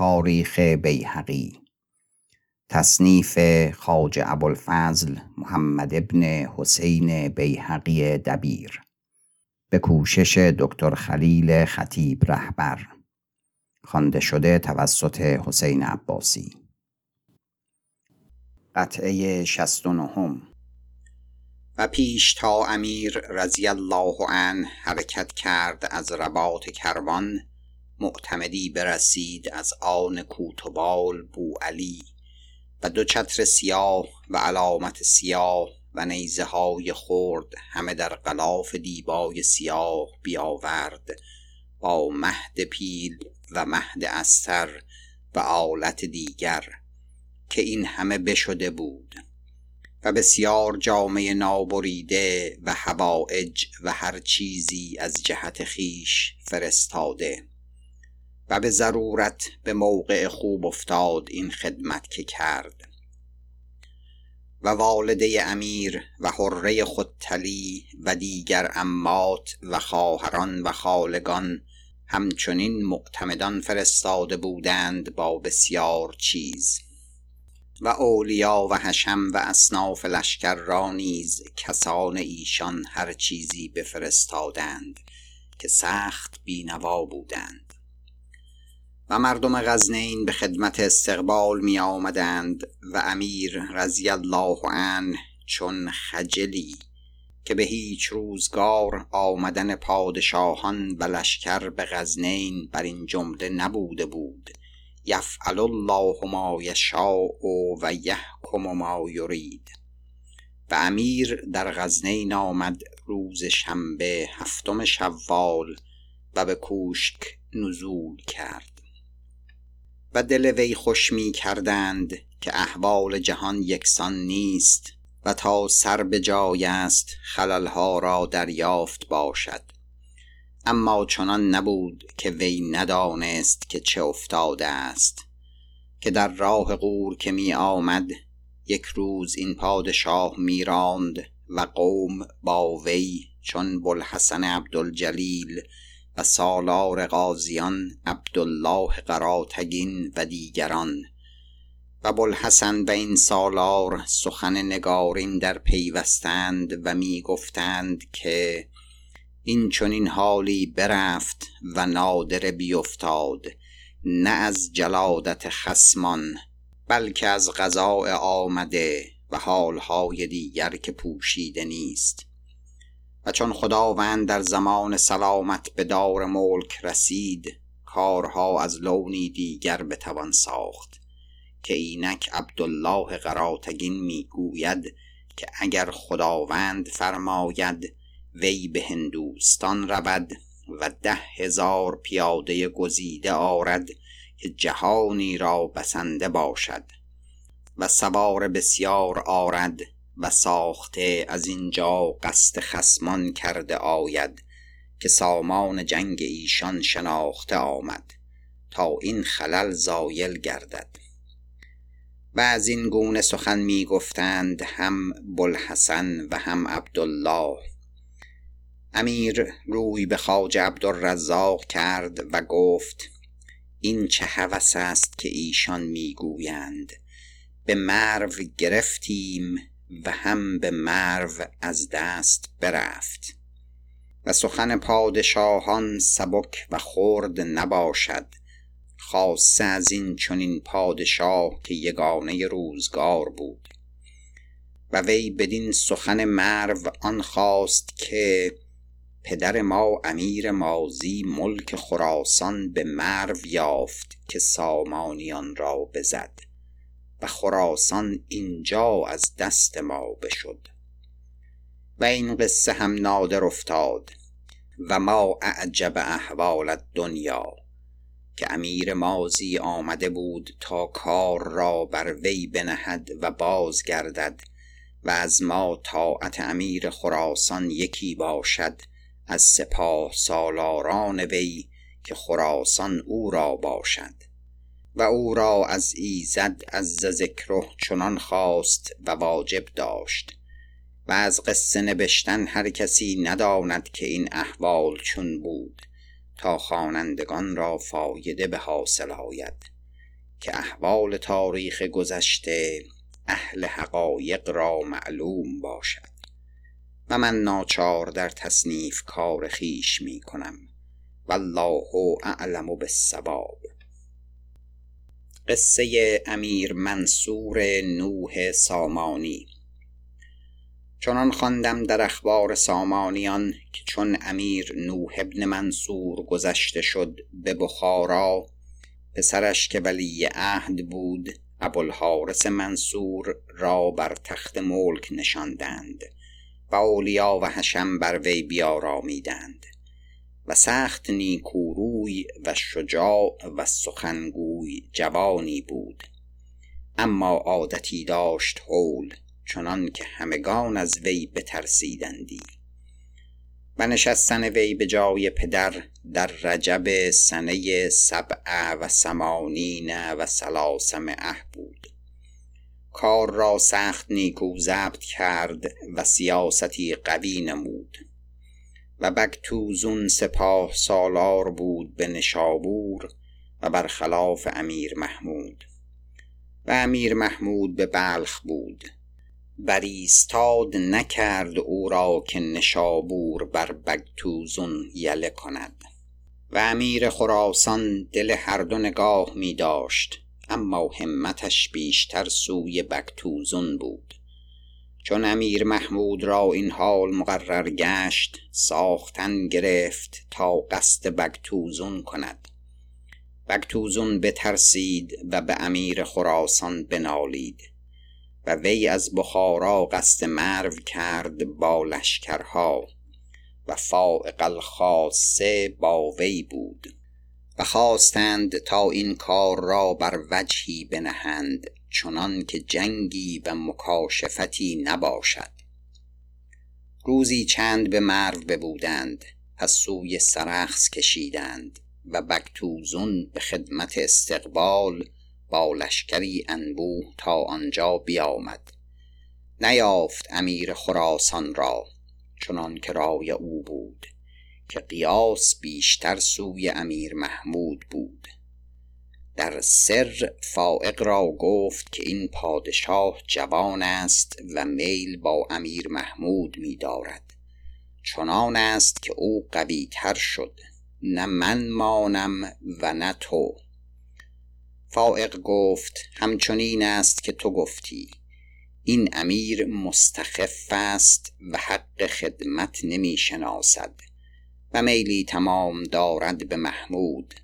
تاریخ بیهقی. تصنیف خواجه ابوالفضل محمد ابن حسین بیهقی دبیر. به کوشش دکتر خلیل خطیب رهبر. خوانده شده توسط حسین عباسی. قطعه شست و نهم. و پیش تا امیر رضی الله عنه حرکت کرد از رباط کربان معتمدی برسید از آن کوتوبال بو علی و دو چتر سیاه و علامت سیاه و نیزه های خرد همه در غلاف دیبای سیاه بیاورد با مهد پیل و مهد استر و آلت دیگر که این همه بشده بود و بسیار جامعه نابریده و هوایج و هر چیزی از جهت خیش فرستاده. و به ضرورت به موقع خوب افتاد این خدمت که کرد. و والده امیر و حره خودتلی و دیگر امات و خواهران و خالگان همچنین معتمدان فرستاده بودند با بسیار چیز. و اولیا و حشم و اصناف لشکر را نیز کسان ایشان هر چیزی بفرستادند که سخت بینوا بودند. و مردم غزنین به خدمت استقبال می آمدند و امیر رضی الله عنه چون خجلی که به هیچ روزگار آمدن پادشاهان و لشکر به غزنین بر این جمله نبوده بود. یفعل الله ما یشاء و یحکم ما یرید. و امیر در غزنین آمد روز شنبه هفتم شوال و به کوشک نزول کرد. و دل وی خوش می کردند که احوال جهان یکسان نیست و تا سر به جای است خللها را دریافت باشد. اما چنان نبود که وی ندانست که چه افتاده است که در راه غور که می آمد یک روز این پادشاه می راند و قوم با وی چون بلحسن عبدالجلیل و سالار قاضیان عبدالله قراتگین و دیگران. و بلحسن به این سالار سخن نگارین در پیوستند و می گفتند که این چنین حالی برفت و نادر بیفتاد نه از جلادت خسمان بلکه از غذا آمده و حالهای دیگر که پوشیده نیست. چون خداوند در زمان سلامت به دار ملک رسید کارها از لونی دیگر بتوان ساخت. که اینک عبدالله قراتگین می‌گوید که اگر خداوند فرماید وی به هندوستان رود و ده هزار پیاده گزیده آرد که جهانی را بسنده باشد و سوار بسیار آرد و ساخته از اینجا قصد خسمان کرده آید که سامان جنگ ایشان شناخته آمد تا این خلل زایل گردد. و از این گونه سخن می گفتند هم بلحسن و هم عبدالله. امیر روی به خواجه عبدالرزاق کرد و گفت این چه هوس است که ایشان می‌گویند به مرو گرفتیم و هم به مرو از دست برفت. و سخن پادشاهان سبک و خرد نباشد. خاصه از این چنین پادشاه که یگانه روزگار بود. و وی بدین سخن مرو آن خواست که پدر ما امیر مازی ملک خراسان به مرو یافت که سامانیان را بزد. و خراسان اینجا از دست ما بشد. و این قصه هم نادر افتاد و ما اعجب احوال دنیا که امیر مازی آمده بود تا کار را بر وی بنهد و بازگردد و از ما طاعت امیر خراسان یکی باشد از سپاه سالاران وی که خراسان او را باشد. و او را از ایزد از ذکره چنان خواست و واجب داشت و از قصه نبشتن هر کسی نداند که این احوال چون بود تا خوانندگان را فایده به حاصل آید که احوال تاریخ گذشته اهل حقایق را معلوم باشد و من ناچار در تصنیف کار خیش می کنم والله اعلم بالصواب قصه امیر منصور نوح سامانی. چنان خواندم در اخبار سامانیان که چون امیر نوح ابن منصور گذشته شد به بخارا پسرش که ولی عهد بود ابوالحارث منصور را بر تخت ملک نشاندند و اولیا و حشم بر وی بیارامیدند. و سخت نیکوروی و شجاع و سخنگوی جوانی بود. اما عادتی داشت حول چنان که همگان از وی بترسیدندی. و نشستن وی به جای پدر در رجب سنه سبع و سمانین و سلاسمعه بود. کار را سخت نیکو ضبط کرد و سیاستی قوی نمود. و بکتوزون سپاه سالار بود به نشابور و برخلاف امیر محمود. و امیر محمود به بلخ بود. بریستاد نکرد او را که نشابور بر بگتوزون یله کند. و امیر خراسان دل هر دو نگاه می داشت اما همتش بیشتر سوی بگتوزون بود. چون امیر محمود را این حال مقرر گشت ساختن گرفت تا قصد بگتوزون کند. بگتوزون بترسید و به امیر خراسان بنالید و وی از بخارا قصد مرو کرد با لشکرها و فائق الخاصه با وی بود و خواستند تا این کار را بر وجهی بنهند چنان که جنگی و مکاشفتی نباشد. روزی چند به مرو ببودند پس سوی سرخس کشیدند و بکتوزون به خدمت استقبال با لشکری انبوه تا آنجا بیامد. نیافت امیر خراسان را چنان که رای او بود که قیاس بیشتر سوی امیر محمود بود. در سر فائق را گفت که این پادشاه جوان است و میل با امیر محمود می دارد. چنان است که او قوی تر شد. نه من مانم و نه تو. فائق گفت همچنین است که تو گفتی. این امیر مستخف است و حق خدمت نمی شناسد و میلی تمام دارد به محمود.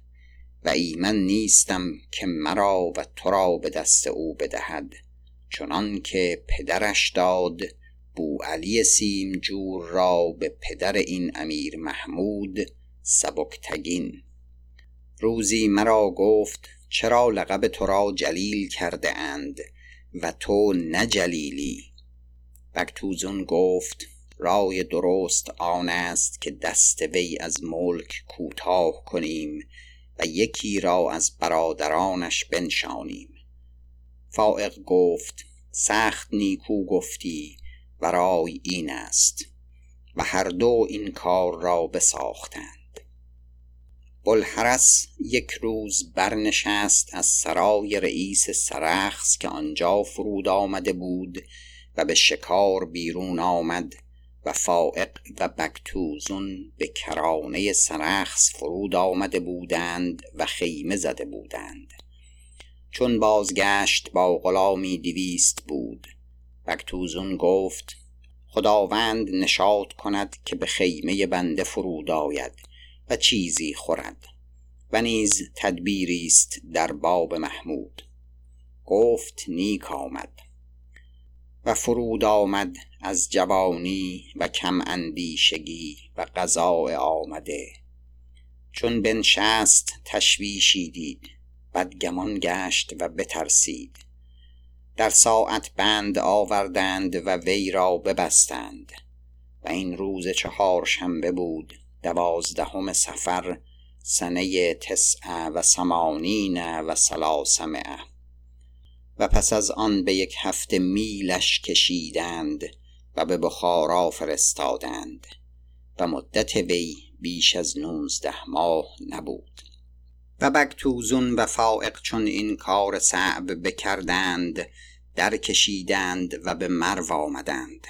و ایمن نیستم که مرا و تو را به دست او بدهد. چنان که پدرش داد بو علی سیمجور را به پدر این امیر محمود سبکتگین. روزی مرا گفت چرا لقب تو را جلیل کرده اند و تو نه جلیلی؟ بکتوزون گفت رای درست آن است که دست وی از ملک کوتاه کنیم و یکی را از برادرانش بنشانیم. فائق گفت سخت نیکو گفتی و رای این است و هر دو این کار را بساختند. بلحرس یک روز برنشست از سرای رئیس سرخس که آنجا فرود آمده بود و به شکار بیرون آمد و فائق و بکتوزون به کرانه سرخس فرود آمده بودند و خیمه زده بودند. چون بازگشت با غلامی دویست بود. بکتوزون گفت خداوند نشاد کند که به خیمه بنده فرود آید و چیزی خورد و نیز تدبیری است در باب محمود. گفت نیک آمد. و فرود آمد از جوانی و کم اندیشگی و قضاء آمده. چون بنشست تشویشی دید بدگمان گشت و بترسید. در ساعت بند آوردند و وی را ببستند. و این روز چهارشنبه بود دوازدهم سفر سنه تسعه و سمانین و سلاسمعه و پس از آن به یک هفته میلش کشیدند و به بخارا فرستادند و مدت وی بیش از نوزده ماه نبود. و بگتوزون و فائق چون این کار صعب بکردند در کشیدند و به مرو آمدند.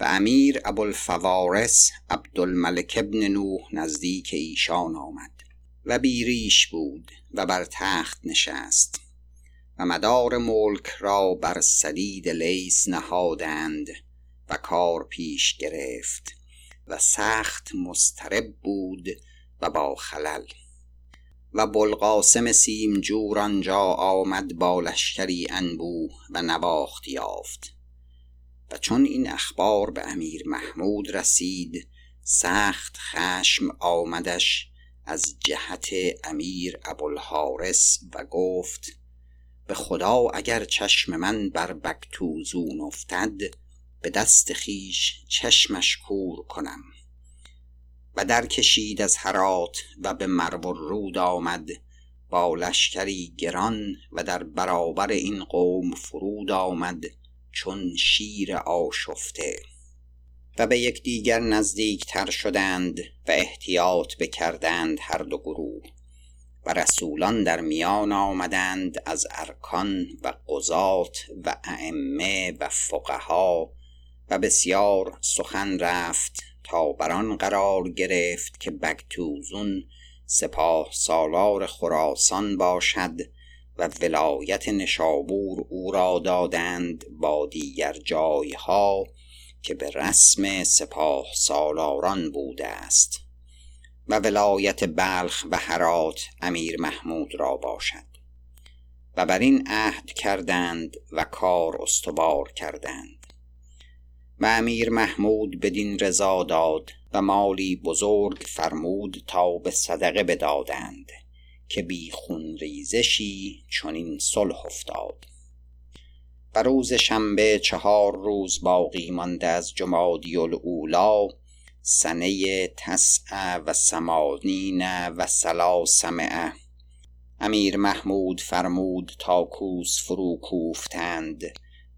و امیر ابوالفوارس عبدالملک ابن نوح نزدیک ایشان آمد و بیریش بود و بر تخت نشست. و مدار ملک را بر سدید لیس نهادند و کار پیش گرفت و سخت مسترب بود و با خلل. و بلقاسم سیمجور آنجا آمد با لشکری انبوه و نواخت یافت. و چون این اخبار به امیر محمود رسید سخت خشم آمدش از جهت امیر ابوالحارس و گفت به خدا اگر چشم من بر بکتوزون افتد به دست خیش چشمش کور کنم. و در کشید از هرات و به مرو رود آمد با لشکری گران و در برابر این قوم فرود آمد چون شیر آشفته. و به یکدیگر نزدیک تر شدند و احتیاط بکردند هر دو گروه. و رسولان در میان آمدند از ارکان و قضات و ائمه و فقها و بسیار سخن رفت تا بران قرار گرفت که بگتوزون سپاه سالار خراسان باشد و ولایت نشابور او را دادند با دیگر جایها که به رسم سپاه سالاران بوده است. و ولایت بلخ و هرات امیر محمود را باشد و بر این عهد کردند و کار استوار کردند و امیر محمود بدین رضا داد و مالی بزرگ فرمود تا به صدقه بدادند که بی خون ریزشی چنین صلح افتاد و روز شنبه چهار روز باقی مانده از جمادی الاولا سنه تسع و سمانین و سلاسمعه امیر محمود فرمود تا کوس فرو کوفتند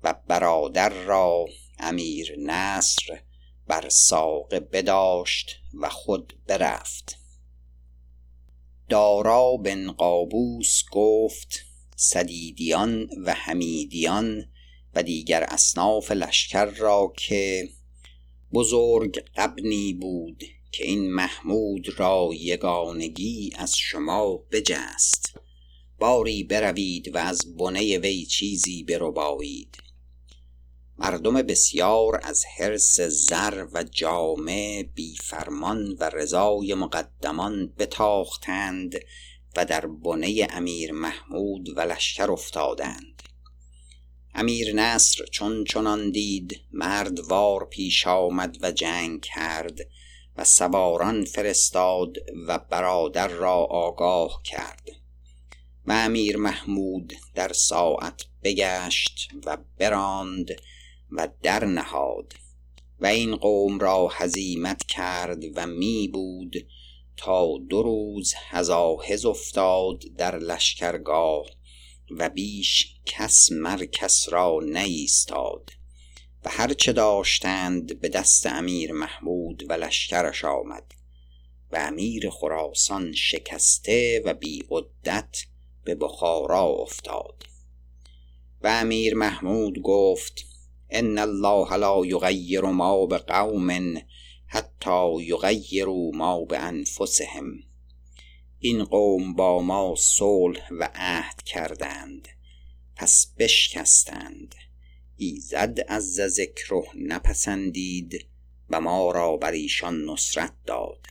و برادر را امیر نصر بر ساقه بداشت و خود برفت. دارا بن قابوس گفت سدیدیان و حمیدیان و دیگر اصناف لشکر را که بزرگ قبنی بود که این محمود را یگانگی از شما بجست. باری بروید و از بنه وی چیزی بربایید. مردم بسیار از حرس زر و جامع بی فرمان و رضای مقدمان بتاختند و در بنه امیر محمود و لشکر افتادند. امیر نصر چون چنان دید مرد وار پیش آمد و جنگ کرد و سواران فرستاد و برادر را آگاه کرد. و امیر محمود در ساعت بگشت و براند و در نهاد. و این قوم را هزیمت کرد و می بود تا دو روز هزاهز افتاد در لشکرگاه. و بیش کس مرکس را نیستاد و هرچه داشتند به دست امیر محمود و لشکرش آمد و امیر خراسان شکسته و بی عدت به بخارا افتاد و امیر محمود گفت ان الله لا یغیر ما بقوم حتی یغیروا ما بانفسهم این قوم با ما صلح و عهد کردند پس بشکستند. ایزد از ذکره نپسندید و ما را بر ایشان نصرت داد.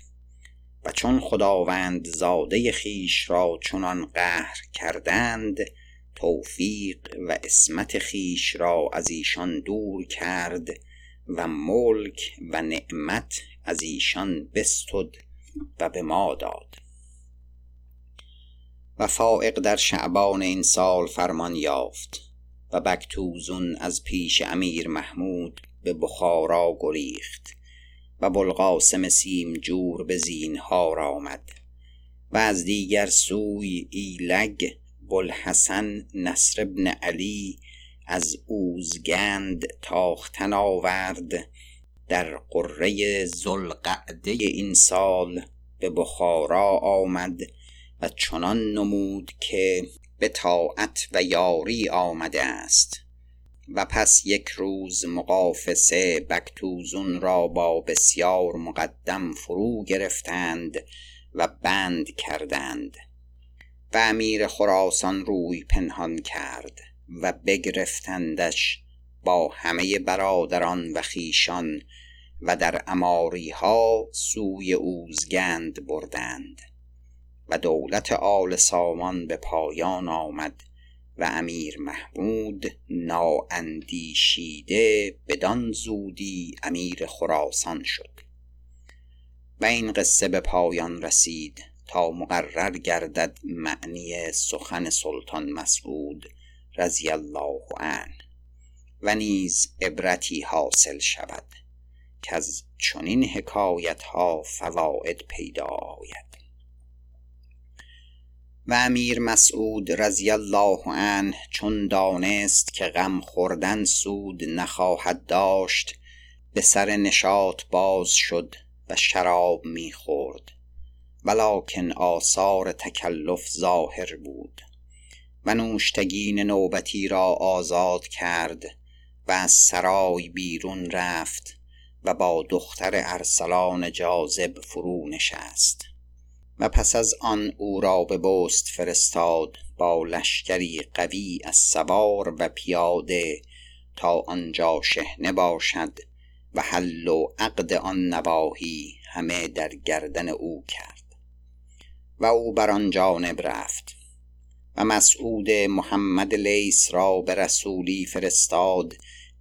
و چون خداوند زاده خیش را چنان قهر کردند توفیق و اسمت خیش را از ایشان دور کرد و ملک و نعمت از ایشان بستد و به ما داد. و فائق در شعبان این سال فرمان یافت و بکتوزون از پیش امیر محمود به بخارا گریخت و بلقاسم سیم جور به زینهار آمد و از دیگر سوی ایلگ بلحسن نصر ابن علی از اوزگند تاختن آورد در قره زلقعده این سال به بخارا آمد و چنان نمود که به طاعت و یاری آمده است. و پس یک روز مقافسه بکتوزون را با بسیار مقدم فرو گرفتند و بند کردند و امیر خراسان روی پنهان کرد و بگرفتندش با همه برادران و خیشان و در اماری ها سوی اوزگند بردند. و دولت آل سامان به پایان آمد و امیر محمود نااندیشیده بدان زودی امیر خراسان شد. و این قصه به پایان رسید تا مقرر گردد معنی سخن سلطان مسعود رضی الله عنه و نیز عبرتی حاصل شود که از چنین حکایت ها فواید پیدا آید. و امیر مسعود رضی الله عنه چون دانست که غم خوردن سود نخواهد داشت به سر نشاط باز شد و شراب می‌خورد. ولکن آثار تکلف ظاهر بود. و نوشتگین نوبتی را آزاد کرد و از سرای بیرون رفت و با دختر ارسلان جاذب فرو نشست و پس از آن او را به بست فرستاد با لشکری قوی از سوار و پیاده تا آنجا شهنه باشد و حل و عقد آن نواحی همه در گردن او کرد و او بر آن جانب رفت و مسعود محمد لیس را به رسولی فرستاد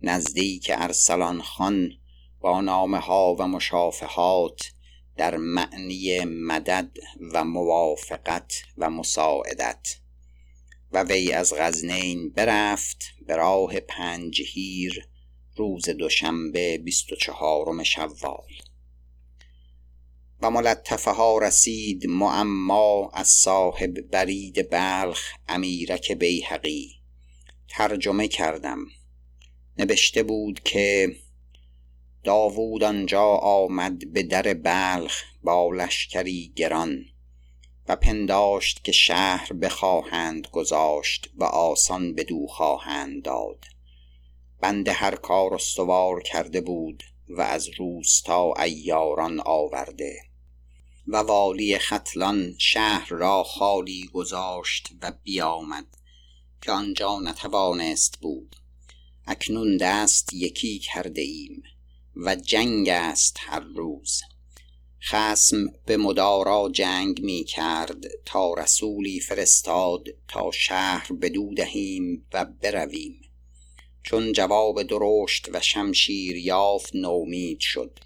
نزدیک ارسلان خان با نامه ها و مشافهات در معنی مدد و موافقت و مساعدت. و وی از غزنین برفت به راه پنجهیر روز دوشنبه بیست و چهارم شوال. و ملطفه ها رسید معما از صاحب برید بلخ امیرک بیهقی. ترجمه کردم. نوشته بود که داوود آنجا آمد به در بلخ با لشکری گران و پنداشت که شهر بخواهند گذاشت و آسان بدو خواهند داد. بند هر کار استوار کرده بود و از روستا ایاران آورده و والی ختلان شهر را خالی گذاشت و بیامد که آنجا نتوانست بود. اکنون دست یکی کرده ایم و جنگ است هر روز. خسم به مدارا جنگ می کرد تا رسولی فرستاد تا شهر بدو دهیم و برویم. چون جواب درشت و شمشیر یافت نومید شد.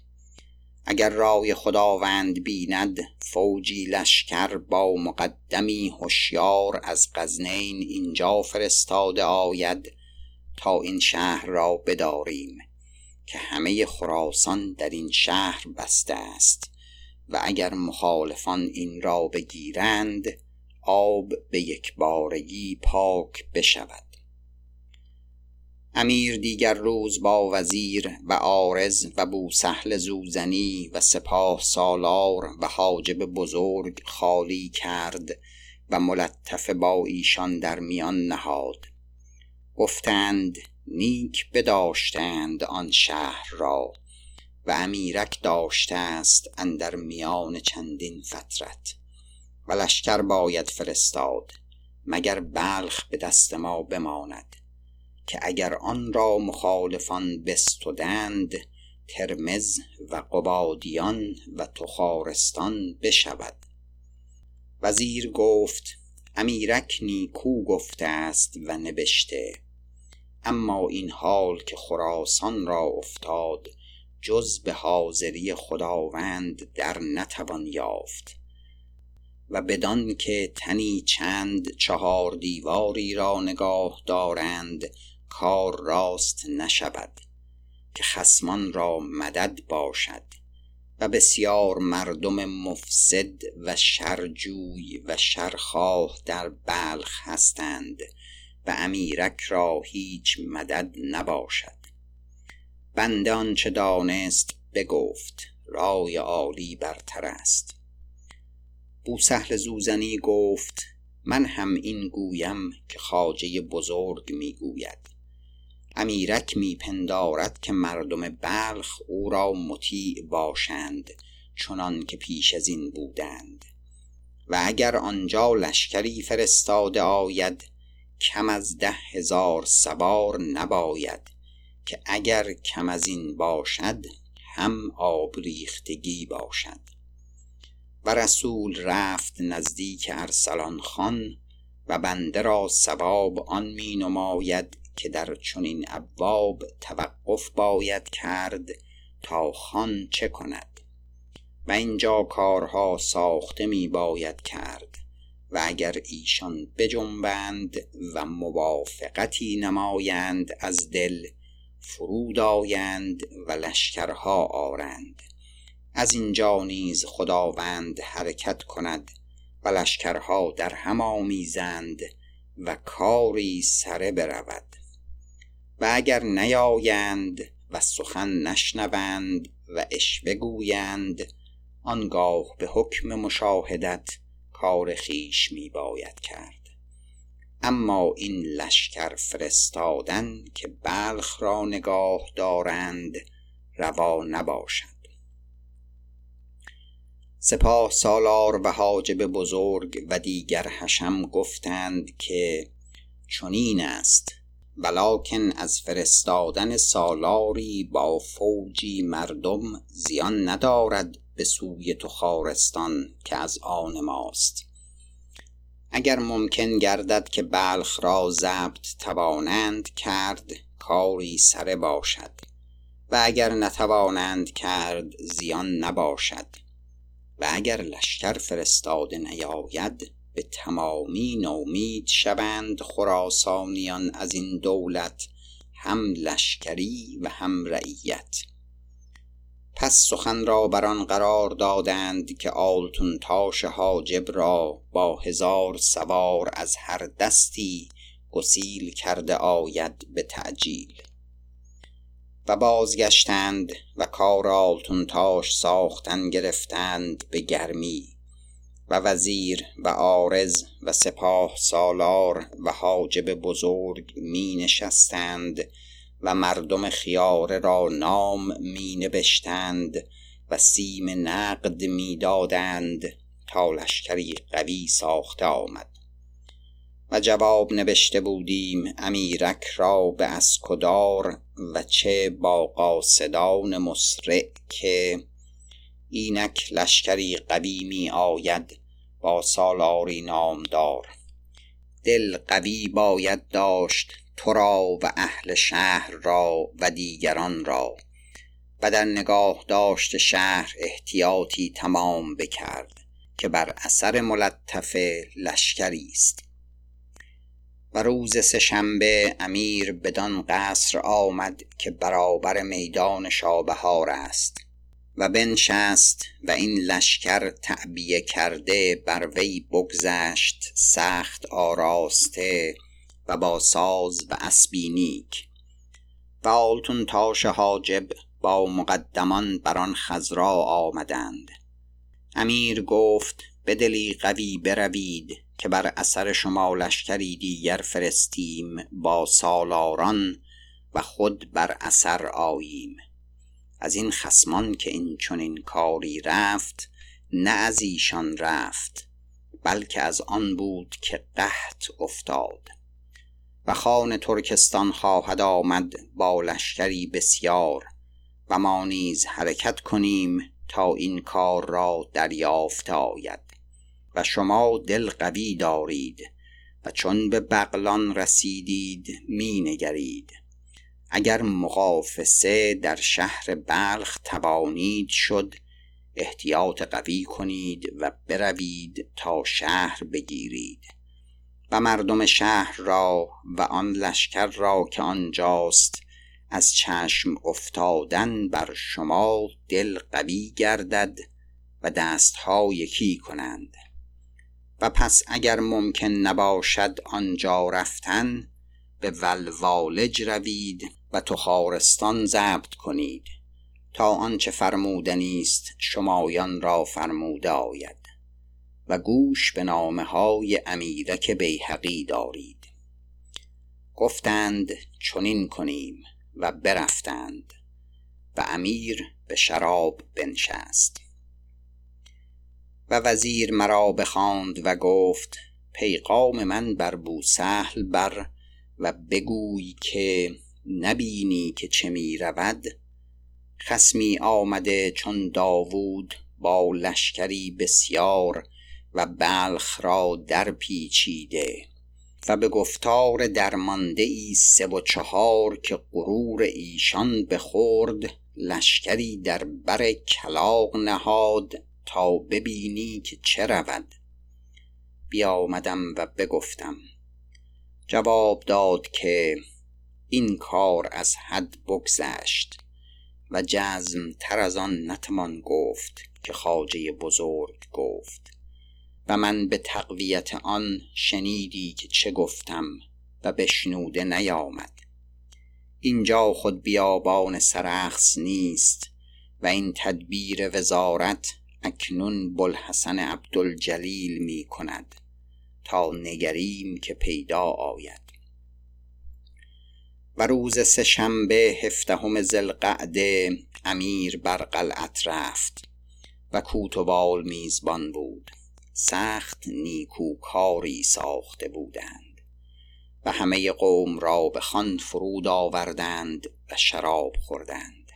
اگر رای خداوند بیند فوجی لشکر با مقدمی هوشیار از غزنین اینجا فرستاده آید تا این شهر را بداریم. که همه خراسان در این شهر بسته است و اگر مخالفان این را بگیرند آب به یک بارگی پاک بشود. امیر دیگر روز با وزیر و آرز و بوسهل زوزنی و سپاه سالار و حاجب بزرگ خالی کرد و ملطفه با ایشان در میان نهاد. گفتند نیک بداشتند آن شهر را و امیرک داشته است اندر میان چندین فترت و لشکر باید فرستاد مگر بلخ به دست ما بماند که اگر آن را مخالفان بستدند ترمز و قبادیان و تخارستان بشود. وزیر گفت امیرک نیکو گفته است و نبشته. اما این حال که خراسان را افتاد جز به حاضری خداوند در نتوان یافت. و بدان که تنی چند چهار دیواری را نگاه دارند کار راست نشود که خسمان را مدد باشد. و بسیار مردم مفسد و شرجوی و شرخواه در بلخ هستند. و امیرک را هیچ مدد نباشد. بنده آنچه دانست بگفت رای عالی برتر است. بوسهل زوزنی گفت من هم این گویم که خاجه بزرگ می‌گوید. امیرک میپندارد که مردم بلخ او را مطیع باشند چنان که پیش از این بودند. و اگر آنجا لشکری فرستاده آید کم از ده هزار سوار نباید که اگر کم از این باشد هم آبریختگی باشد. و رسول رفت نزدیک ارسلان خان و بنده را ثواب آن می نماید که در چنین ابواب توقف باید کرد تا خان چه کند. و اینجا کارها ساخته می باید کرد. و اگر ایشان بجنبند و موافقتی نمایند از دل فرود آیند و لشکرها آرند. از اینجا نیز خداوند حرکت کند و لشکرها در هم آمیزند و کاری سره برود. و اگر نیایند و سخن نشنوند و اش بگویند آنگاه به حکم مشاهدت کار خیش می باید کرد. اما این لشکر فرستادن که بلخ را نگاه دارند روا نباشد. سپاه سالار و حاجب بزرگ و دیگر حشم گفتند که چنین است. ولکن از فرستادن سالاری با فوجی مردم زیان ندارد. به سوی تو خارستان که از آن ماست. اگر ممکن گردد که بلخ را ضبط توانند کرد کاری سره باشد. و اگر نتوانند کرد زیان نباشد. و اگر لشکر فرستاده نیاید به تمامی نومید شوند خراسانیان از این دولت هم لشکری و هم رعیت. پس سخن را بر آن قرار دادند که آلتون تاش حاجب را با هزار سوار از هر دستی گسیل کرده آید به تعجیل. و بازگشتند و کار آلتون تاش ساختن گرفتند به گرمی و وزیر و آرز و سپاه سالار و حاجب بزرگ می نشستند و مردم خیاره را نام می نبشتند و سیم نقد می دادند تا لشکری قوی ساخته آمد. و جواب نوشته بودیم امیرک را به اسکدار و چه با قاصدان مسرع که اینک لشکری قوی می آید با سالاری نامدار. دل قوی باید داشت تو را و اهل شهر را و دیگران را و در نگاه داشت شهر احتیاطی تمام بکرد که بر اثر ملطف لشکری است. و روز سهشنبه امیر بدان قصر آمد که برابر میدان شابهار است و بنشست و این لشکر تعبیه کرده بر وی بگذشت سخت آراسته و با ساز و اسبی نیک. و آلتون تاش حاجب با مقدمان بر آن خزرا آمدند. امیر گفت به دلی قوی بروید که بر اثر شما لشکری دیگر فرستیم با سالاران و خود بر اثر آییم. از این خسمان که این چنین کاری رفت نه از ایشان رفت بلکه از آن بود که قحط افتاد. و خان ترکستان خواهد آمد با لشکری بسیار و ما نیز حرکت کنیم تا این کار را دریافت آید و شما دل قوی دارید و چون به بغلان رسیدید می نگرید. اگر مقافسه در شهر بلخ توانید شد احتیاط قوی کنید و بروید تا شهر بگیرید. و مردم شهر را و آن لشکر را که آنجاست از چشم افتادن بر شما دل قوی گردد و دستها یکی کنند. و پس اگر ممکن نباشد آنجا رفتن به ولوالج روید و تو خارستان ضبط کنید تا آنچه فرمودنی است شمایان را فرموده آید. و گوش به نامه های امیرک بیهقی دارید. گفتند چنین کنیم و برفتند و امیر به شراب بنشست. و وزیر مرا بخواند و گفت پیغام من بر بوسهل بر و بگوی که نبینی که چه می رود. خسمی آمده چون داوود با لشکری بسیار و بلخ را در پیچیده و به گفتار درمانده ای سه و چهار که غرور ایشان بخورد لشکری در بر کلاغ نهاد تا ببینی که چه رود. بیامدم و بگفتم. جواب داد که این کار از حد بگذشت و جزم تر از آن نتمان گفت که خاجه بزرگ گفت. و من به تقویت آن شنیدی که چه گفتم و بشنوده نیامد. اینجا خود بیابان سرخص نیست و این تدبیر وزارت اکنون بلحسن عبدالجلیل می کند تا نگریم که پیدا آید. و روز سه شنبه هفدهم زلقعده امیر بر قلعت رفت و کوتوال میزبان بود. سخت نیکو کاری ساخته بودند و همه قوم را به خان فرود آوردند و شراب خوردند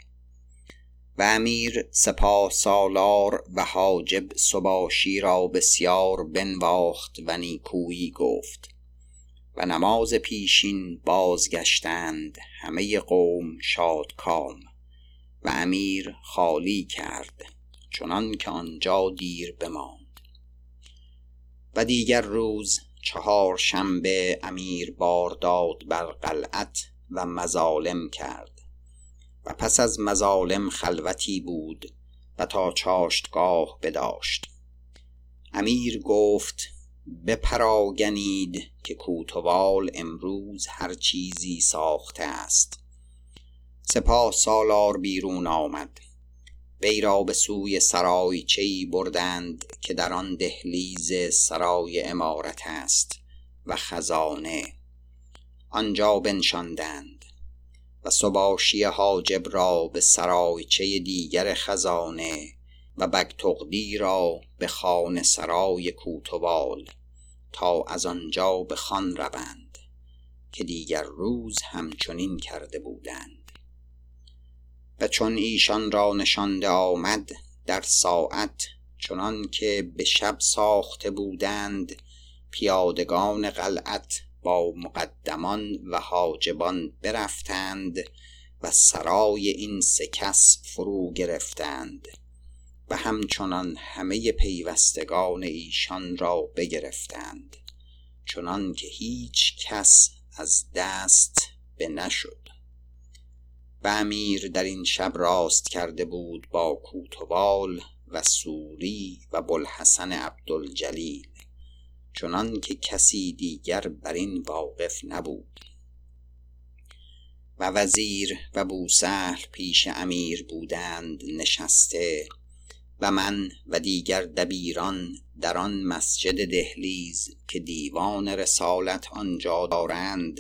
و امیر سپاه سالار و حاجب سباشی را بسیار بنواخت و نیکویی گفت و نماز پیشین بازگشتند همه قوم شادکام و امیر خالی کرد چنان که آنجا دیر بماند. و دیگر روز چهار شنبه امیر بارداد بر قلعت و مظالم کرد و پس از مظالم خلوتی بود و تا چاشتگاه بداشت. امیر گفت بپراگنید که کوتوال امروز هر چیزی ساخته است. سپاه سالار بیرون آمد. وی را به سوی سرای چی بردند که در آن دهلیز سرای امارت است و خزانه. آنجا بنشاندند و سباشی حاجب را به سرایچه دیگر خزانه و بگتغدی را به خانه سرای کوتوال تا از آنجا به خان روند که دیگر روز همچنین کرده بودند. و چون ایشان را نشانده آمد در ساعت چنان که به شب ساخته بودند پیادگان قلعت با مقدمان و حاجبان برفتند و سرای این سه کس فرو گرفتند و همچنان همه پیوستگان ایشان را بگرفتند چنان که هیچ کس از دست به نشد و امیر در این شب راست کرده بود با کوتوال و سوری و بلحسن عبدالجلیل چنان که کسی دیگر بر این واقف نبود. و وزیر و بوسهل پیش امیر بودند نشسته و من و دیگر دبیران در آن مسجد دهلیز که دیوان رسالت آنجا دارند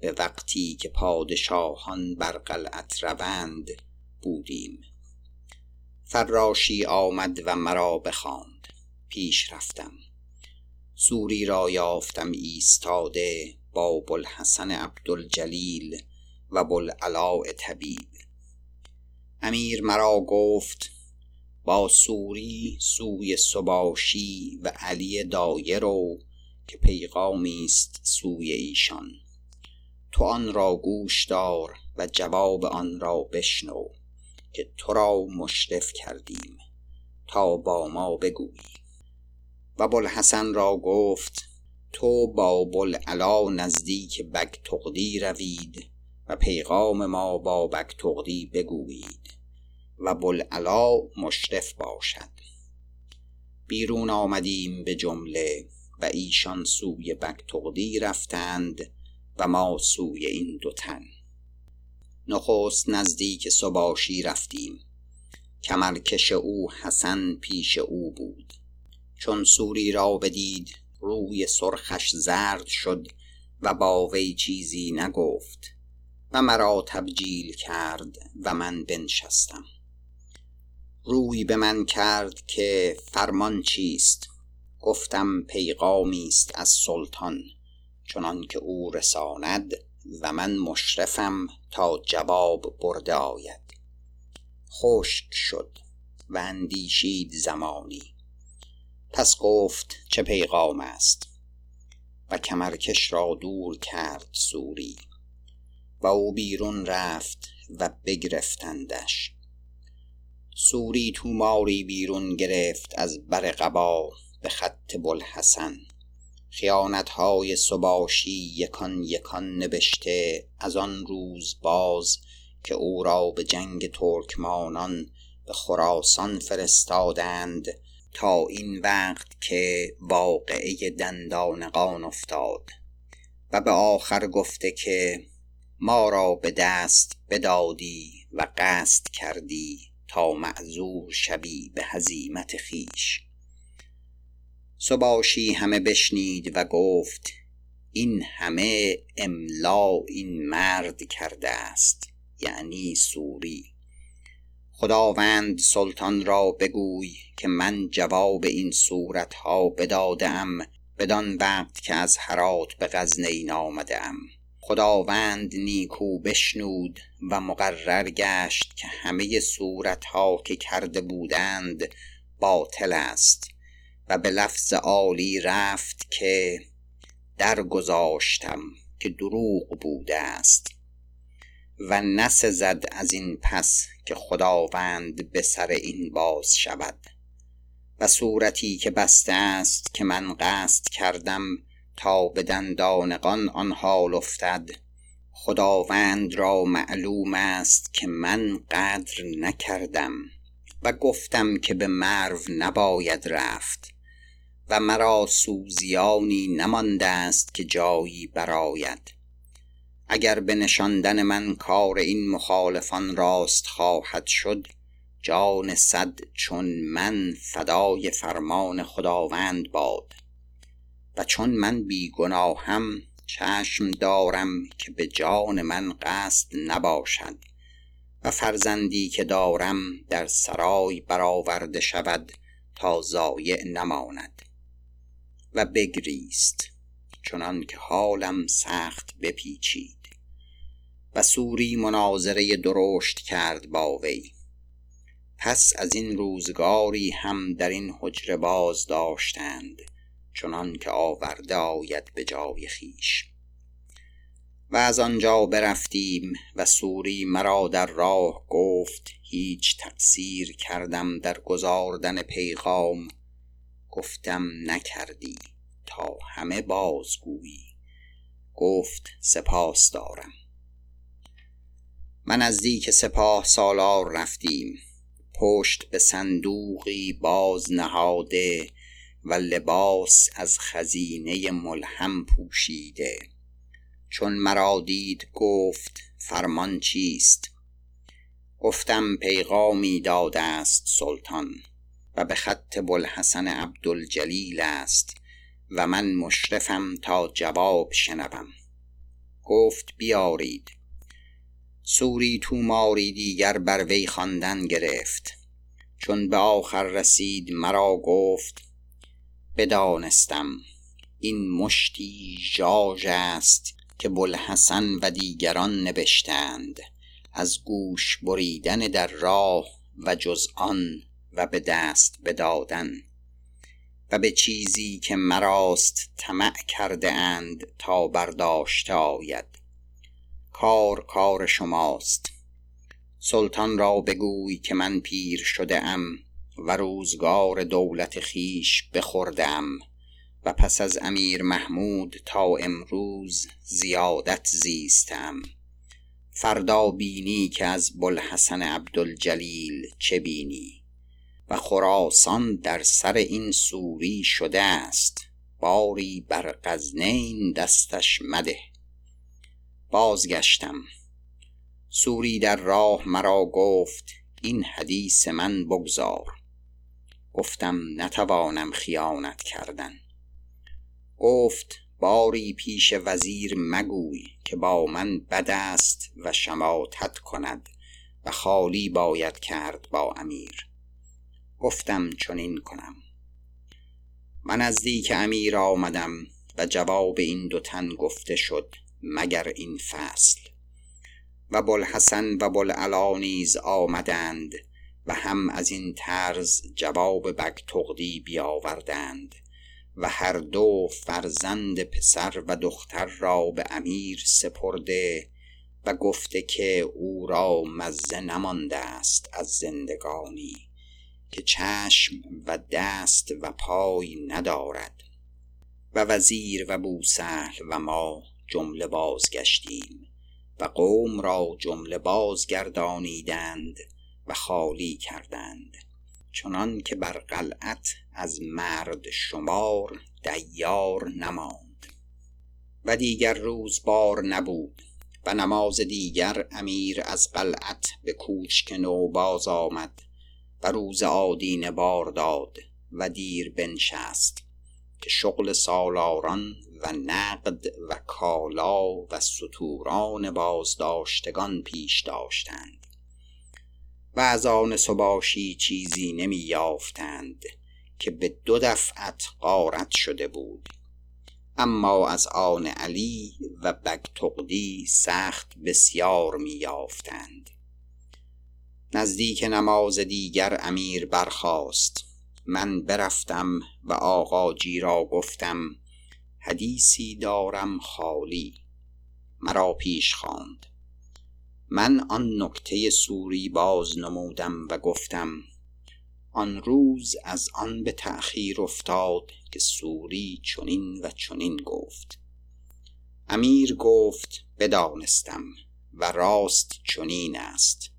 به وقتی که پادشاهان بر قلعت روند بودیم. فراشی آمد و مرا بخواند. پیش رفتم. سوری را یافتم ایستاده با بلحسن عبدالجلیل و بلعلاء طبیب. امیر مرا گفت با سوری سوی سباشی و علی دایه رو که پیغامی است سوی ایشان. تو آن را گوش دار و جواب آن را بشنو که تو را مشرف کردیم تا با ما بگویی. و بلحسن را گفت تو با بلعلا نزدیک بگتغدی روید و پیغام ما با بگتغدی بگویید و بلعلا مشرف باشد. بیرون آمدیم به جمله و ایشان سوی بگتغدی رفتند و ما سوی این دو تن. نخست نزدیک سباشی رفتیم. کمرکش او حسن پیش او بود. چون سوری را بدید روی سرخش زرد شد و با وی چیزی نگفت و مرا تبجیل کرد و من بنشستم. روی به من کرد که فرمان چیست؟ گفتم پیغامی است از سلطان. چنان که او رساند و من مشرفم تا جواب برده آید. خشک شد و اندیشید زمانی. پس گفت چه پیغام است؟ و کمرکش را دور کرد سوری. و او بیرون رفت و بگرفتندش. سوری توماری بیرون گرفت از بر قبا به خط بلحسن خیانت های سباشی یکان یکان نبشته از آن روز باز که او را به جنگ ترکمانان به خراسان فرستادند تا این وقت که واقعه دندانقان افتاد و به آخر گفته که ما را به دست بدادی و قصد کردی تا معذور شوی به هزیمت خیش سباشی همه بشنید و گفت این همه املا این مرد کرده است یعنی سوری. خداوند سلطان را بگوی که من جواب این صورتها بدادم بدان وقت که از هرات به غزنین آمدم. خداوند نیکو بشنود و مقرر گشت که همه صورتها که کرده بودند باطل است. و به لفظ عالی رفت که درگذاشتم که دروغ بوده است و نسزد از این پس که خداوند به سر این باز شود و صورتی که بسته است که من قصد کردم تا به دندانقان آن حال افتد خداوند را معلوم است که من قدر نکردم و گفتم که به مرو نباید رفت. و مرا سوزیانی نمانده است که جایی براید اگر به نشاندن من کار این مخالفان راست خواهد شد جان صد چون من فدای فرمان خداوند باد. و چون من بی گناهم چشم دارم که به جان من قصد نباشد. و فرزندی که دارم در سرای برآورده شود تا ضایع نماند. و بگریست چنان که حالم سخت بپیچید و سوری مناظره درشت کرد با وی. پس از این روزگاری هم در این حجره باز داشتند چنان که آورده آید به جای خیش و از آنجا برفتیم و سوری مرا در راه گفت هیچ تقصیر کردم در گزاردن پیغام. گفتم نکردی تا همه بازگویی. گفت سپاس دارم. من نزدیک سپاه سالار رفتیم. پشت به صندوقی باز نهاده و لباس از خزینه ملهم پوشیده. چون مرا دید گفت فرمان چیست؟ گفتم پیغامی داده است سلطان. به خط بلحسن عبدالجلیل است و من مشرفم تا جواب شنوم. گفت بیارید. سوری توماری دیگر بر وی خواندن گرفت. چون به آخر رسید مرا گفت بدانستم این مشتی ژاژ است که بلحسن و دیگران نوشتند از گوش بریدن در راه و جز آن و به دست بدادن و به چیزی که مراست طمع کرده اند تا برداشته آید. کار کار شماست. سلطان را بگوی که من پیر شده ام و روزگار دولت خیش بخوردم و پس از امیر محمود تا امروز زیادت زیستم فردا بینی که از بلحسن عبدالجلیل چه بینی؟ و خراسان در سر این سوری شده است. باری بر غزنین دستش مده. بازگشتم. سوری در راه مرا گفت این حدیث من بگذار. گفتم نتوانم خیانت کردن. گفت باری پیش وزیر مگوی که با من بد است و شماتت کند و خالی باید کرد با امیر. گفتم چنین کنم. من نزدیک امیر آمدم و جواب این دو تن گفته شد مگر این فصل. و بلحسن و بلعلا نیز آمدند و هم از این طرز جواب بگتغدی بیاوردند و هر دو فرزند پسر و دختر را به امیر سپرده و گفته که او را مزه نمانده است از زندگانی. که چشم و دست و پای ندارد و وزیر و بوسهل و ما جمله بازگشتیم و قوم را جمله بازگردانیدند و خالی کردند چنان که بر قلعت از مرد شمار دیار نماند و دیگر روز بار نبود و نماز دیگر امیر از قلعت به کوشک نو باز آمد و روز آدینه بار داد و دیر بنشست که شغل سالاران و نقد و کالا و ستوران بازداشتگان پیش داشتند و از آن سباشی چیزی نمی یافتند که به دو دفعت غارت شده بود. اما از آن علی و بگتغدی سخت بسیار می یافتند. نزدیک نماز دیگر امیر برخاست. من برفتم و آقاجی را گفتم حدیثی دارم خالی. مرا پیش خواند. من آن نکته سوری باز نمودم و گفتم آن روز از آن به تأخیر افتاد که سوری چنین و چنین گفت. امیر گفت بدانستم و راست چنین است.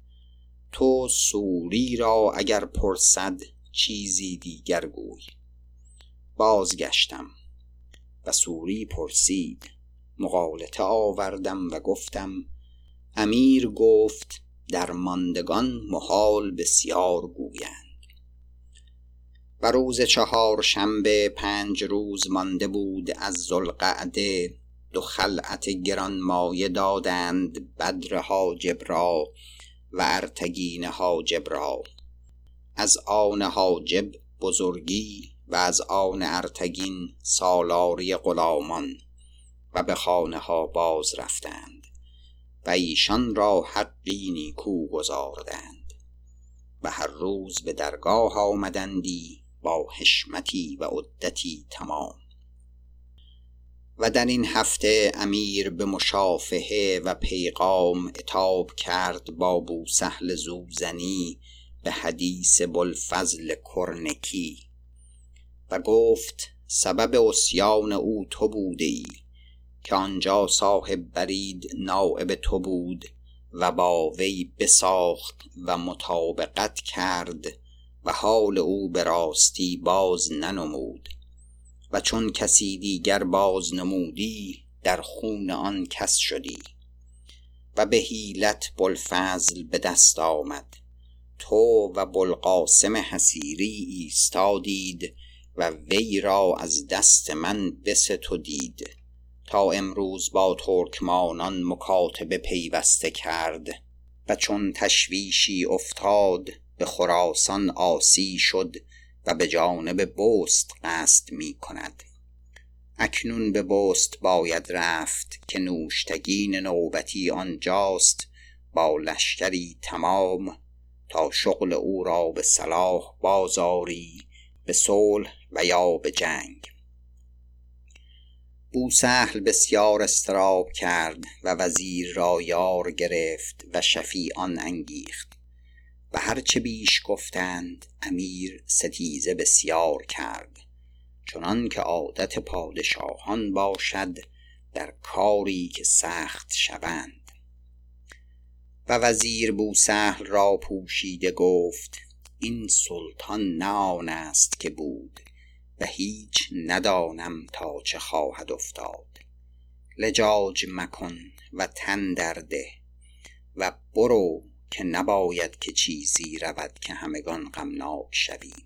تو سوری را اگر پرسد چیزی دیگر گوی. بازگشتم و سوری پرسید. مقالطه آوردم و گفتم امیر گفت در ماندگان محال بسیار گویند. و روز چهار شنبه پنج روز مانده بود از زلقعده دو خلعت گران مایه دادند بدر حاجب را و ارتگین حاجب را. از آن حاجب بزرگی و از آن ارتگین سالاری غلامان و به خانه ها باز رفتند و ایشان را حقی نیکو گذاردند و هر روز به درگاه آمدندی با حشمتی و عدتی تمام. و در این هفته امیر به مشافهه و پیغام اتاب کرد با بوسهل زوزنی به حدیث بلفضل کرنکی و گفت سبب اسیان او تو بوده ای که آنجا صاحب برید نائب تو بود و با وی بساخت و مطابقت کرد و حال او به راستی باز ننمود. و چون کسی دیگر باز نمودی در خون آن کس شدی. و به حیلت بلفضل به دست آمد. تو و بلقاسم حسیری ایستادید و وی را از دست من بستدید. تا امروز با ترکمانان مکاتبه پیوسته کرد و چون تشویشی افتاد به خراسان آسی شد و به جانب بست قصد می کند. اکنون به بست باید رفت که نوشتگین نوبتی آنجاست با لشکری تمام تا شغل او را به صلاح بازاری به صلح و یا به جنگ. بوسهل بسیار استراب کرد و وزیر را یار گرفت و شفیعان انگیخت. و هرچه بیش گفتند امیر ستیزه بسیار کرد. چنان که عادت پادشاهان باشد در کاری که سخت شوند. و وزیر بوسهل را پوشیده گفت این سلطان نه است که بود و هیچ ندانم تا چه خواهد افتاد. لجاج مکن و تن درده و برو که نباید که چیزی رود که همگان غمناک شویم.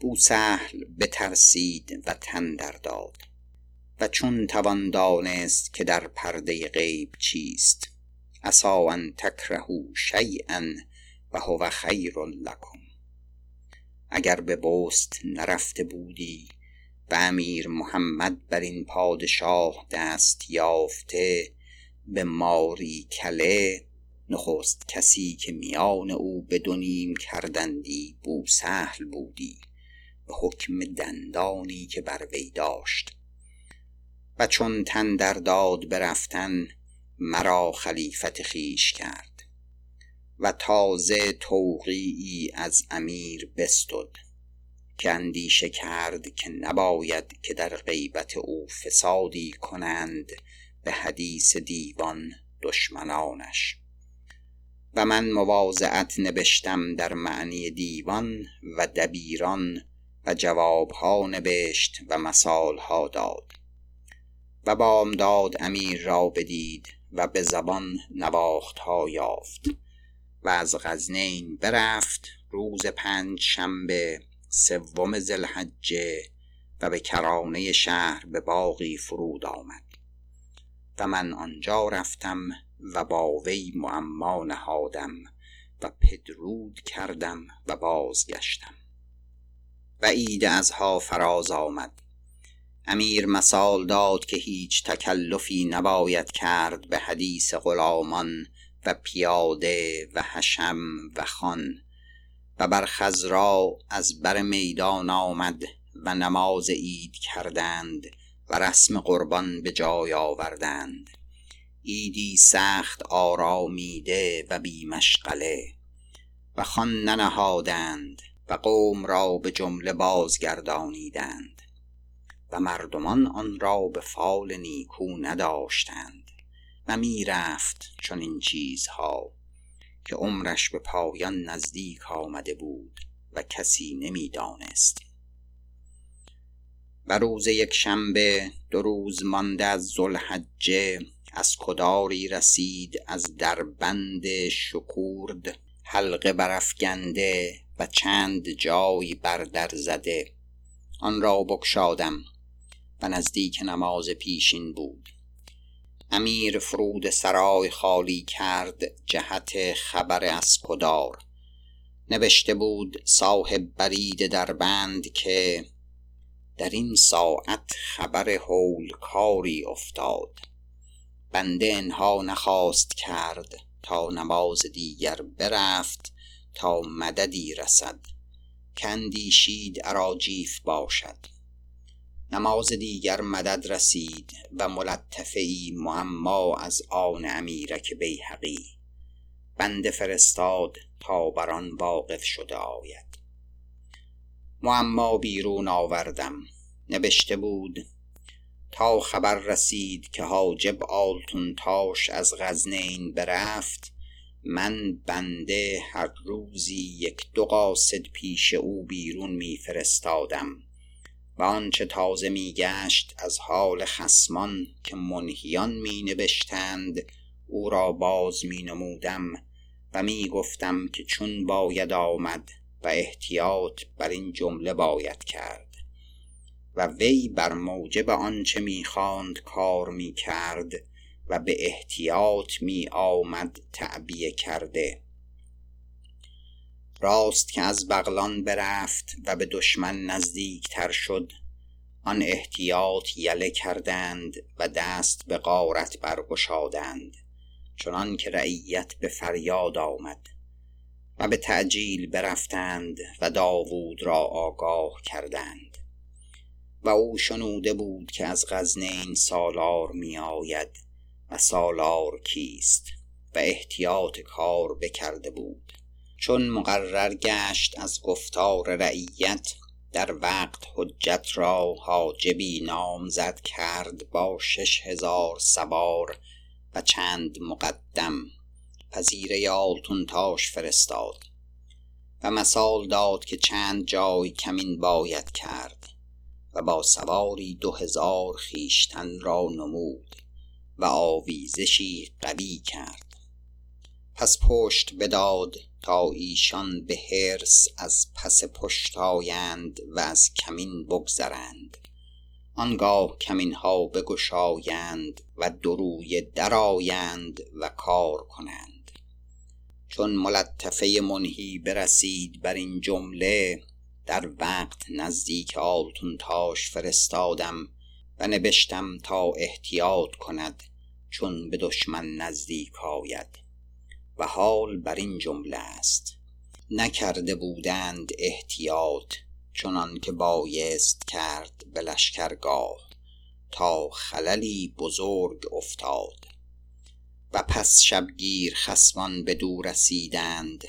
بوسهل بترسید و تن در داد و چون توان دانست که در پرده غیب چیست. عسا ان تکرهوا شیئا و هو خیر لکم. اگر به بست نرفته بودی و امیر محمد بر این پادشاه دست یافته به ماری کله نخست کسی که میان او به دونیم کردندی بوسهل بودی به حکم دندانی که بر وی داشت. و چون تن در داد برفتن مرا خلیفت خیش کرد. و تازه توقیعی از امیر بستد که اندیشه کرد که نباید که در غیبت او فسادی کنند به حدیث دیوان دشمنانش. و من مواضعت نبشتم در معنی دیوان و دبیران و جوابها نبشت و مثالها داد. و بامداد امیر را بدید و به زبان نواختها یافت. و از غزنین برفت روز پنج شنبه سوم ذوالحجه و به کرانه شهر به باغی فرود آمد. و من آنجا رفتم و با وی معما نهادم و پدرود کردم و بازگشتم. و عید ازها فراز آمد. امیر مثال داد که هیچ تکلفی نباید کرد به حدیث غلامان و پیاده و حشم و خان و بر خزرا از بر میدان آمد و نماز عید کردند و رسم قربان به جای آوردند. ایدی سخت آرامیده و بی مشغله و خان ننهادند و قوم را به جمله بازگردانیدند و مردمان آن را به فال نیکو نداشتند و می‌رفت چون این چیزها که عمرش به پایان نزدیک آمده بود و کسی نمی‌دانست. و روز یک شنبه دو روز مانده از ذوالحجه از کداری رسید از دربند شکورد حلقه برافگنده و چند جای بر در زده. آن را بگشادم و نزدیک نماز پیشین بود. امیر فرود سرای خالی کرد جهت خبر از کدار. نوشته بود صاحب برید در بند که در این ساعت خبر هول کاری افتاد. بنده انها نخواست کرد تا نماز دیگر برفت تا مددی رسد کندیشید اراجیف باشد. نماز دیگر مدد رسید و ملطفه ای معما از آن امیرک بیهقی. بنده فرستاد تا بر آن واقف شده آید. معما بیرون آوردم. نوشته بود خبر رسید که حاجب آلتون تاش از غزنین برفت من بنده هر روزی یک دو قاصد پیش او بیرون میفرستادم و آنچه تازه میگشت از حال خسمان که منهیان می نوشتند او را باز می نمودم و می گفتم که چون باید آمد و احتیاط بر این جمله باید کرد. و وی بر موجب آنچه می‌خواند کار می‌کرد و به احتیاط می آمد تعبیه کرده. راست که از بغلان برفت و به دشمن نزدیک تر شد آن احتیاط یله کردند و دست به غارت برگشادند چنان که رعیت به فریاد آمد و به تعجیل برفتند و داوود را آگاه کردند. و او شنوده بود که از غزنین سالار می آید و سالار کیست و احتیاط کار بکرده بود. چون مقرر گشت از گفتار رعیت در وقت حجت را حاجبی نامزد کرد با شش هزار سوار و چند مقدم. پذیره آلتون تاش فرستاد و مثال داد که چند جای کمین باید کرد. و با سواری دو هزار خیشتن را نمود و آویزشی قوی کرد. پس پشت بداد تا ایشان به حرص از پس پشت آیند و از کمین بگذرند. آنگاه کمین ها بگشایند و دروی درآیند و کار کنند. چون ملطفه منهی برسید بر این جمله در وقت نزدیک آلتون تاش فرستادم و نبشتم تا احتیاط کند چون به دشمن نزدیک آید. و حال بر این جمله است. نکرده بودند احتیاط چنان که بایست کرد به لشکرگاه تا خللی بزرگ افتاد. و پس شبگیر خسمان به دور رسیدند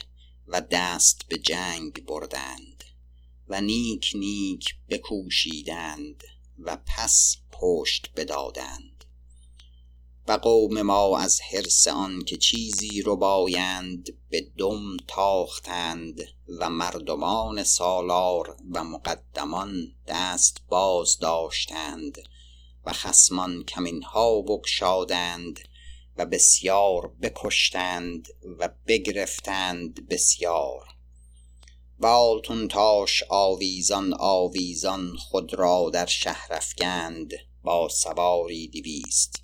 و دست به جنگ بردند. و نیک نیک بکوشیدند و پس پشت بدادند. و قوم ما از حرس آن که چیزی ربایند به دم تاختند و مردمان سالار و مقدمان دست باز داشتند و خسمان کمینها بگشادند و بسیار بکشتند و بگرفتند بسیار. و تاش آویزان آویزان خود را در شهر افکند با سواری دویست.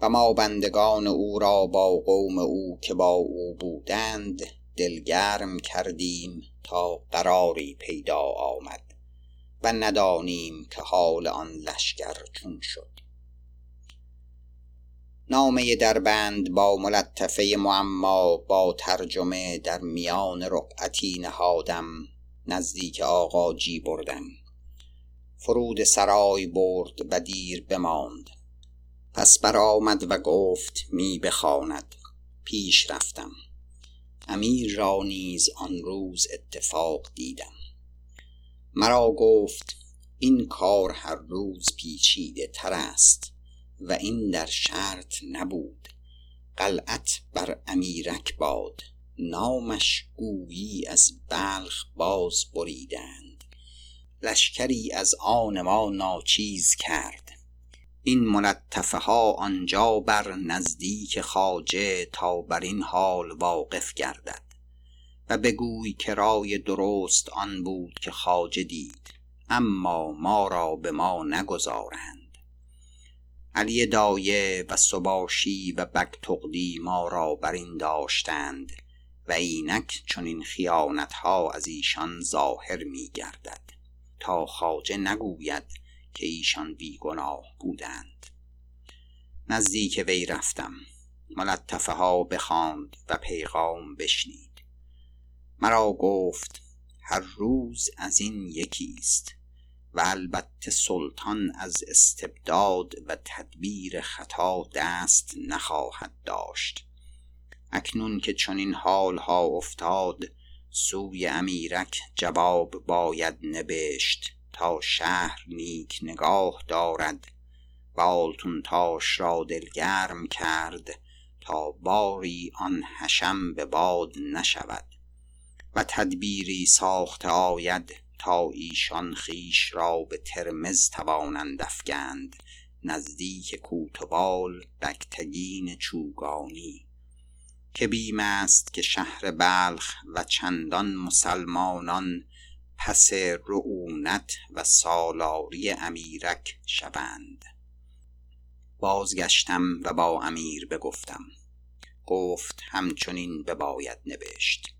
و ما بندگان او را با قوم او که با او بودند دلگرم کردیم تا قراری پیدا آمد و ندانیم که حال آن لشکر چون شد. نامه دربند با ملطفه معما با ترجمه در میان رقعتی نهادم نزدیک آقاجی بردم. فرود سرای برد و دیر بماند. پس برآمد و گفت می بخواند. پیش رفتم. امیر را نیز آن روز اتفاق دیدم. مرا گفت این کار هر روز پیچیده تر است. و این در شرط نبود. قلعت بر امیرک باد نامش گویی از بلخ باز بریدند. لشکری از آن ما ناچیز کرد. این ملطفه ها آنجا بر نزدیک خاجه تا بر این حال واقف گردد. و بگوی که رای درست آن بود که خاجه دید. اما ما را به ما نگذارند. علی دایه و سباشی و بگتغدی ما را بر این داشتند و اینک چون این خیانت ها از ایشان ظاهر می گردد تا خاجه نگوید که ایشان بیگناه بودند. نزدیک وی رفتم. ملطفه ها بخواند و پیغام بشنید. مرا گفت هر روز از این یکی است. و البته سلطان از استبداد و تدبیر خطا دست نخواهد داشت. اکنون که چنین حالها افتاد سوی امیرک جواب باید نبشت تا شهر نیک نگاه دارد و تاش را دلگرم کرد تا باری آن حشم به باد نشود و تدبیری ساخته آید تا ایشان خیش را به ترمز توانند افگند نزدیک کوتوال بکتگین چوگانی. که بیم است که شهر بلخ و چندان مسلمانان پس رعونت و سالاری امیرک شوند. بازگشتم و با امیر بگفتم. گفت همچنین بباید نوشت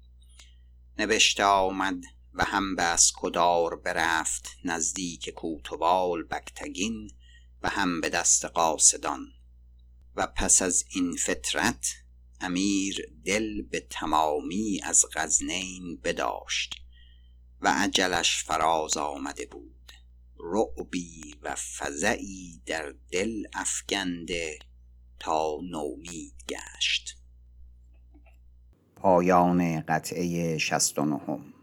نوشته آمد و هم به اسکدار برفت نزدیک کوتوال بکتگین و هم به دست قاصدان. و پس از این فترت امیر دل به تمامی از غزنین بداشت و عجلش فراز آمده بود. رعبی و فزعی در دل افکنده تا نومید گشت. پایان قطعه 69